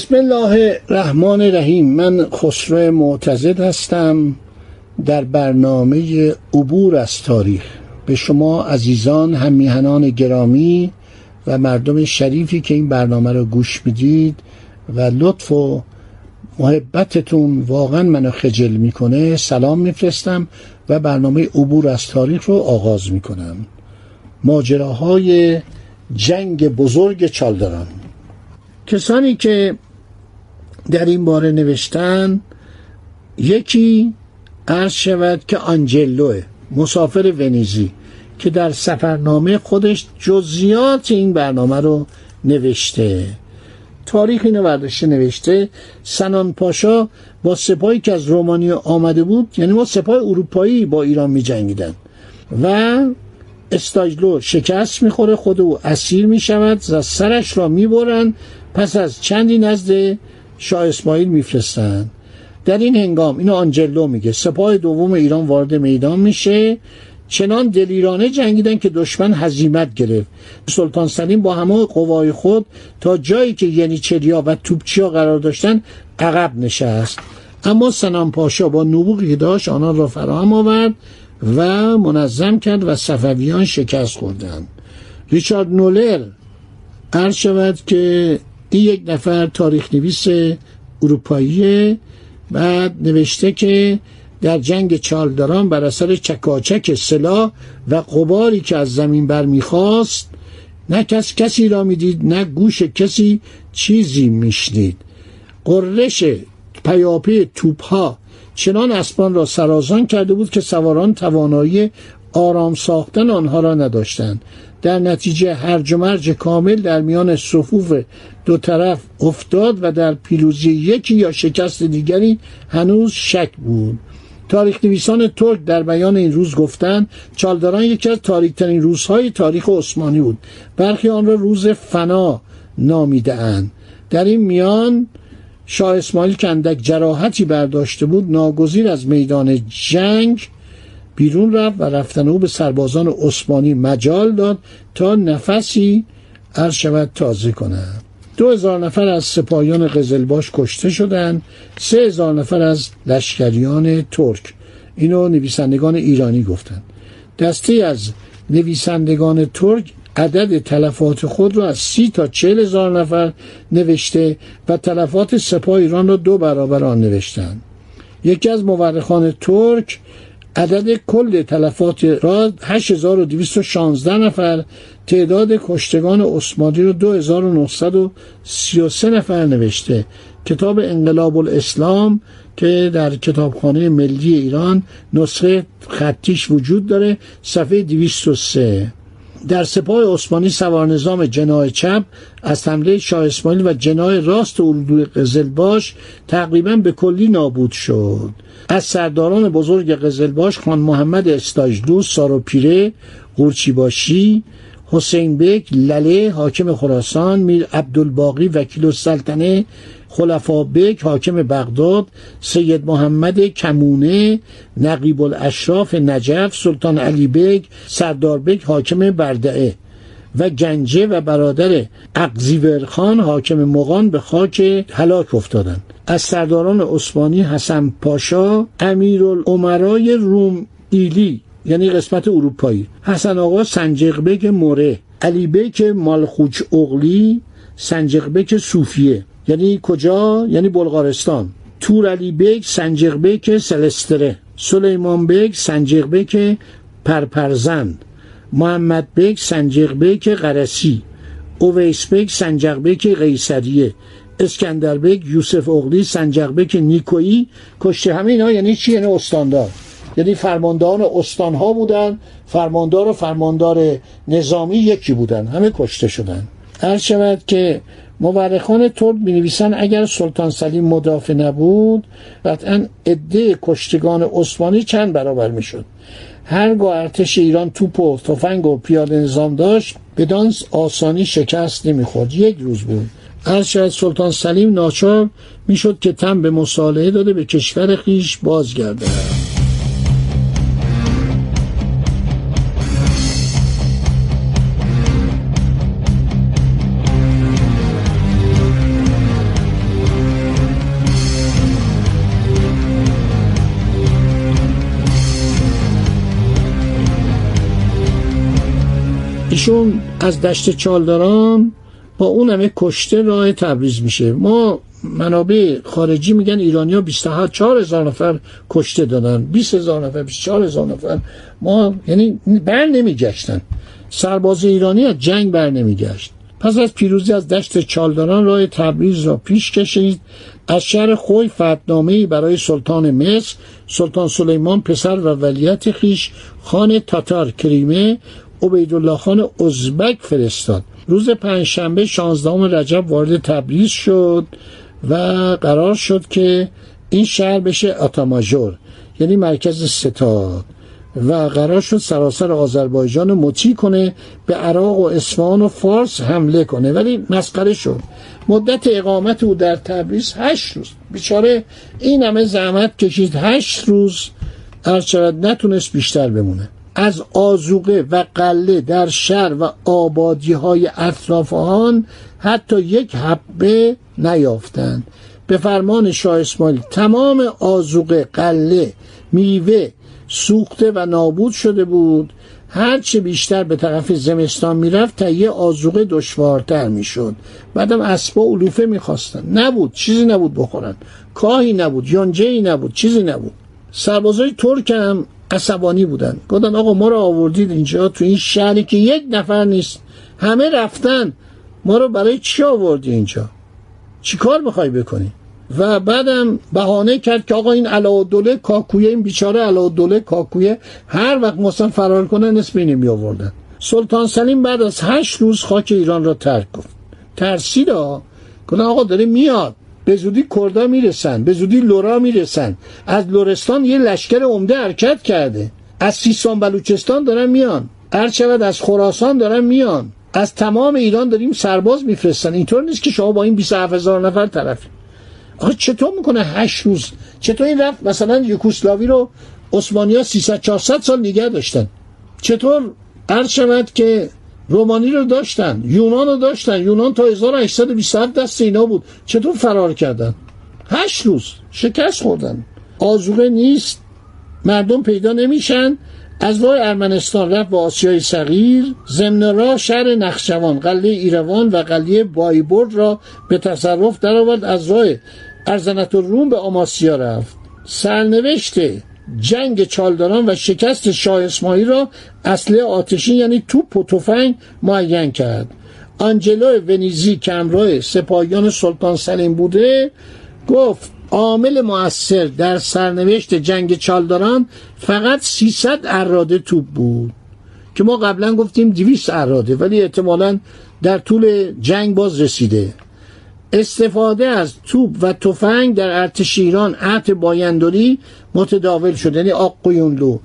بسم الله الرحمن الرحیم. من خسرو معتزد هستم. در برنامه عبور از تاریخ به شما عزیزان همیهنان گرامی و مردم شریفی که این برنامه رو گوش می‌دید و لطف و محبتتون واقعا منو خجل می‌کنه سلام میفرستم و برنامه عبور از تاریخ رو آغاز می‌کنم. ماجراهای جنگ بزرگ چالدران کسانی که در این باره نوشتن یکی عرض شود که آنجلوه مسافر ونیزی که در سفرنامه خودش جزیات این برنامه رو نوشته. تاریخ اینو برداشته نوشته سنان پاشا با سپاهی که از رومانیا آمده بود یعنی ما سپاه اروپایی با ایران می جنگیدن. و استاجلو شکست می‌خوره خود او اسیر می‌شود و سرش را می‌برند پس از چندی نزد شاه اسماعیل میفرستند در این هنگام اینو آنجلو میگه سپاه دوم ایران وارد میدان میشه. چنان دلیرانه جنگیدن که دشمن هزیمت گرفت. سلطان سلیم با همه قوای خود تا جایی که ینیچریا و توپچیا قرار داشتن عقب نشست. اما سنان پاشا با نبوغی داشت آنان را فراهم آورد و منظم کرد و صفویان شکست خوردند. ریچارد نولر عرض شود که این یک نفر تاریخ نویس اروپایی بعد نوشته که در جنگ چالداران بر اثر چکاچک سلاح و قباری که از زمین بر می‌خواست نه کس کسی را می‌دید نه گوش کسی چیزی میشنید. قررش پیاپی توپها چنان اسبان را سرازان کرده بود که سواران توانایی آرام ساختن آنها را نداشتند. در نتیجه هرج و مرج کامل در میان صفوف دو طرف افتاد و در پیروزی یکی یا شکست دیگری هنوز شک بود. تاریخ نویسان ترک در بیان این روز گفتند چالداران یکی از تاریکترین روزهای تاریخ عثمانی بود. برخی آن را روز فنا نامیده اند در این میان شاه اسماعیل که اندک جراحتی برداشته بود ناگزیر از میدان جنگ بیرون رفت و رفتن او به سربازان عثمانی مجال داد تا نفسی عرض شود تازه کنند دو هزار نفر از سپاهیان قزلباش کشته شدند. سه هزار نفر از لشکریان ترک. اینو نویسندگان ایرانی گفتند. دسته از نویسندگان ترک عدد تلفات خود را از سی تا چهل هزار نفر نوشته و تلفات سپاه ایران را دو برابر آن نوشتند. یکی از مورخان ترک عدد کل تلفات را 8216 نفر تعداد کشتگان عثمانی رو 2933 نفر نوشته. کتاب انقلاب الاسلام که در کتابخانه ملی ایران نسخه خطیش وجود داره صفحه 203 در سپاه عثمانی سوار نظام جناه چپ از حمله شاه اسماعیل و جناه راست اردوی قزلباش تقریبا به کلی نابود شد. از سرداران بزرگ قزلباش خان محمد استاجلو ساروپیره قورچیباشی حسین بیک لله حاکم خراسان میر عبدالباقی وکیل السلطنه خلفا بیک حاکم بغداد سید محمد کمونه نقیب الاشراف نجف سلطان علی بیک سردار بیک حاکم بردعه و گنجه و برادر اقزیورخان حاکم مغان به خاک هلاک افتادند. از سرداران عثمانی حسن پاشا امیرالعمرای روم ایلی یعنی قسمت اروپایی. حسن آقا سنجق بیک موره علی بیک مالخوچ اغلی سنجق بیک صوفیه. یعنی کجا؟ یعنی بلغارستان. تور علی بیک سنجق بیک سلستره. سلیمان بیک سنجق بیک پرپرزن. محمد بیک سنجق بیک قرسی اویس بیک سنجق بیک قیصریه. اسکندر بیک یوسف اغلی سنجق بیک نیکویی. کشته همه اینا یعنی چی؟ یعنی استاندار. یعنی فرمانداران استانها بودن. فرماندار و فرماندار نظامی یکی بودن. همه کشته شدن. هر شود که مورخان ترک می نویسن اگر سلطان سلیم مدافع نبود قطعا عده کشتگان عثمانی چند برابر می شد هرگاه ارتش ایران توپ و تفنگ و پیاده نظام داشت بدان آسانی شکست نمی‌خورد. یک روز بود. هر شاید سلطان سلیم ناچار می‌شد که تن به مصالحه داده به کشور خیش بازگرده ایشون از دشت چالداران با اون همه کشته راه تبریز میشه. ما منابع خارجی میگن ایرانیا 24 هزار نفر کشته دادن. 20 هزار نفر 24 هزار نفر. ما یعنی بر نمیگشتن. سرباز ایرانی از جنگ بر نمیگشت. پس از پیروزی از دشت چالداران راه تبریز را پیش کشید. از شهر خوی فتنامه برای سلطان مصر سلطان سلیمان پسر و ولیت خیش خان تاتار کریمه عبیدالله خان ازبک فرستاد. روز پنجشنبه 16 رجب وارد تبریز شد و قرار شد که این شهر بشه آتاماژور یعنی مرکز ستاد. و قرار شد سراسر آذربایجان مطیع کنه به عراق و اصفهان و فارس حمله کنه. ولی مسخره شد. مدت اقامت او در تبریز هشت روز. بیچاره این همه زحمت کشید. هشت روز هرچند نتونست بیشتر بمونه. از آزوقه و قله در شهر و آبادی های اطراف آن حتی یک حبه نیافتند. به فرمان شاه اسماعیل تمام آزوقه قله میوه سوخته و نابود شده بود. هرچه بیشتر به طرف زمستان می‌رفت تهیه آزوقه دشوارتر می‌شد. بعدم اسبا علوفه می‌خواستن نبود چیزی نبود بخورن. کاهی نبود یونجه نبود چیزی نبود. سربازای ترک هم عصبانی بودن. گفتن آقا ما رو آوردید اینجا تو این شهری که یک نفر نیست. همه رفتن. ما رو برای چی آوردی اینجا؟ چی کار می‌خوای بکنی؟ و بعدم بهانه کرد که آقا این علاءالدوله کاکویه این بیچاره علاءالدوله کاکویه هر وقت مثلا فرار کنه نصف اینی می آوردن سلطان سلیم بعد از هشت روز خاک ایران را ترک کرد ترسید ها آقا داره میاد. به زودی کردا می‌رسن به زودی لورا می‌رسن. از لورستان یه لشکر عمده حرکت کرده. از سیستان بلوچستان دارن میان. هر شود از خراسان دارن میان. از تمام ایران داریم سرباز میفرستن. اینطور نیست که شما با این 27 هزار نفر طرفی. آخه چطور می‌کنه هشت روز؟ چطور این رفت؟ مثلا یوکوسلاوی رو عثمانی 300 400 سال نگه داشتن. چطور شود که رومانی رو داشتن یونان رو داشتن. یونان تا 1827 دست اینا بود. چطور فرار کردن؟ هشت روز شکست خوردن. آزوقه نیست. مردم پیدا نمیشن. از راه ارمنستان رفت به آسیای صغیر. ضمن راه شهر نخشوان قلعه ایروان و قلعه بایبرد را به تصرف درآورد. از راه ارزنت روم به آماسیا رفت. سرنوشته جنگ چالداران و شکست شاه اسماعیل را اصله آتشین یعنی توپ و تفنگ معین کرد. آنجلو ونیزی کمراه سپاهیان سلطان سلیم بوده گفت عامل موثر در سرنوشت جنگ چالداران فقط 300 اراده توپ بود که ما قبلا گفتیم 200 اراده ولی احتمالا در طول جنگ باز رسیده. استفاده از توپ و تفنگ در ارتش ایران عهد بایندوری متداول شد یعنی آق قیونلو.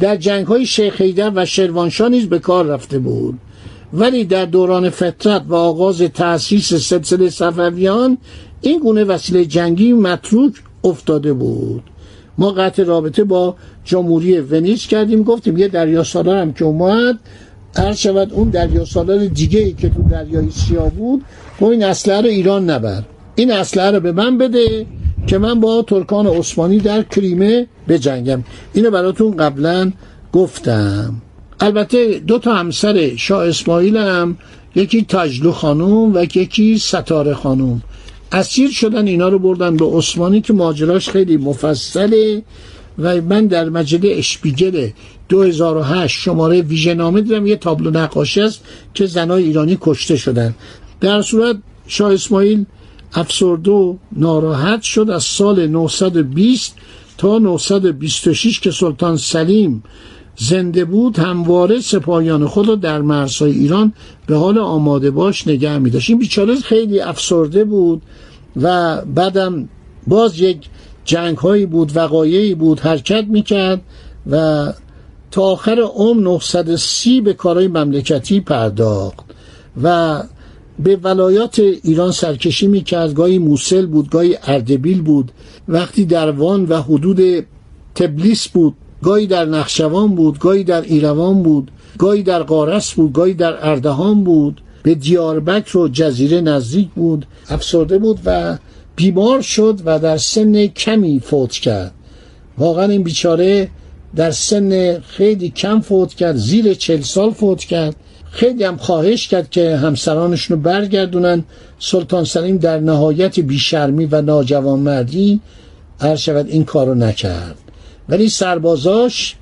در جنگ های شیخ و شروانشاه نیز به کار رفته بود. ولی در دوران فترت و آغاز تأسیس سلسله صفویان این گونه وسیله جنگی متروک افتاده بود. ما قطع رابطه با جمهوری ونیز کردیم گفتیم یه دریا سالار هم که اومد هر شود اون دریا سالار دیگه ای که تو دریای سیاه بود گفت این اسلحه رو ایران نبر. این اسلحه رو به من بده که من با ترکان عثمانی در کریمه بجنگم. اینو براتون قبلا گفتم. البته دو تا همسر شاه اسماعیل هم یکی تاجلو خانوم و یکی ستاره خانوم اسیر شدن اینا رو بردن به عثمانی که ماجراش خیلی مفصله. و من در مجله اشپیگل 2008 شماره ویژه دیدم یه تابلو نقاشی است که زنای ایرانی کشته شدن. در صورت شاه اسماعیل افسرده و ناراحت شد از سال 920 تا 926 که سلطان سلیم زنده بود همواره سپاهیان خود رو در مرزهای ایران به حال آماده باش نگه می داشت این بیچاره خیلی افسرده بود و بعدم باز یک جنگ هایی بود وقایعی بود حرکت می‌کرد و تا آخر عمر 930 به کارهای مملکتی پرداخت و به ولایات ایران سرکشی می‌کرد. گاهی موسل بود گاهی اردبیل بود. وقتی در وان و حدود تبلیس بود گاهی در نخشوان بود گاهی در ایروان بود گاهی در قارس بود گاهی در اردهان بود. به دیاربکر و جزیره نزدیک بود افسرده بود و بیمار شد و در سن کمی فوت کرد. واقعا این بیچاره در سن خیلی کم فوت کرد زیر چل سال فوت کرد. خیلی هم خواهش کرد که همسرانشون رو برگردونن. سلطان سلیم در نهایت بیشرمی و ناجوانمردی هر شود این کارو نکرد. ولی سربازاش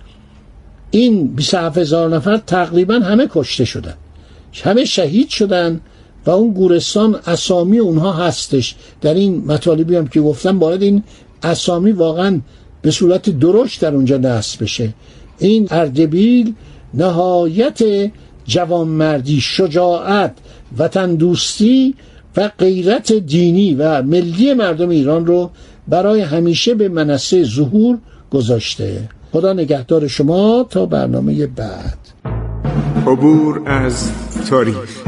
این 27 هزار نفر تقریبا همه کشته شدن. همه شهید شدن. و اون گورستان اسامی اونها هستش. در این مطالبی هم که گفتم باید این اسامی واقعا به صورت درشت در اونجا نصب بشه. این اردبیل نهایت جوانمردی شجاعت وطن دوستی و غیرت دینی و ملی مردم ایران رو برای همیشه به منصه ظهور گذاشته. خدا نگهدار شما تا برنامه بعد. عبور از تاریخ.